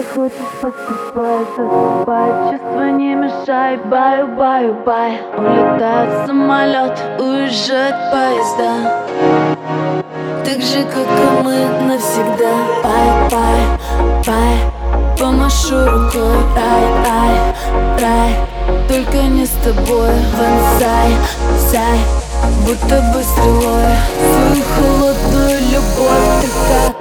Как хочешь поступай Засыпай Чувства не мешай. Баю, баю, бай Улетает самолет Уезжает поезда. Так же, как и мы навсегда. Bye, bye, bye. Помашу рукой. Рай, рай, рай. Только не с тобой. Вонзай, зай Будто бы стрелой. Свою холодную любовь Только другой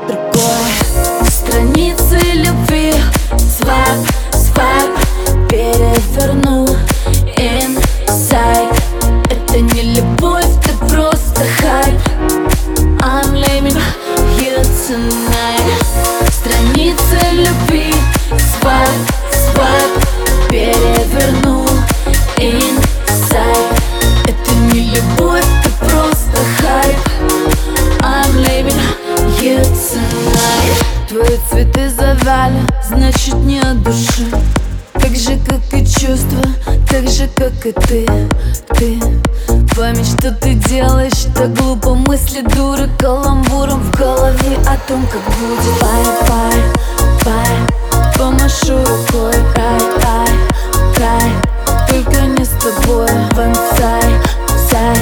Свайп, свайп Переверну Inside Это не любовь, ты просто хайп. I'm leaving you tonight Твои цветы завяли, значит не от души. Так же, как и чувства, так же, как и ты, ты Память, что ты делаешь, так глупо. Мысли дуры Каламбуром в голове о том, как будет. Пай, пай, пай, помашу рукой Рай, рай, рай, только не с тобой Ванцай, цай,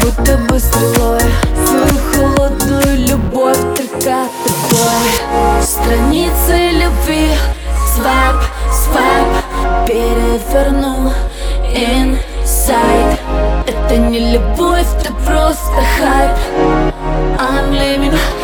будто бы стрелой. Свою холодную любовь только тобой Страницы любви. Свайп, свайп. Переверну Inside Это не любовь, ты просто хайп. I'm leaving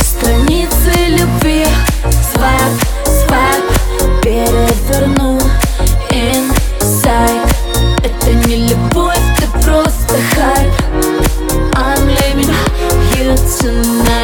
Страницы любви Свайп, свайп Переверну Inside Это не любовь, ты просто хайп. I'm leaving you tonight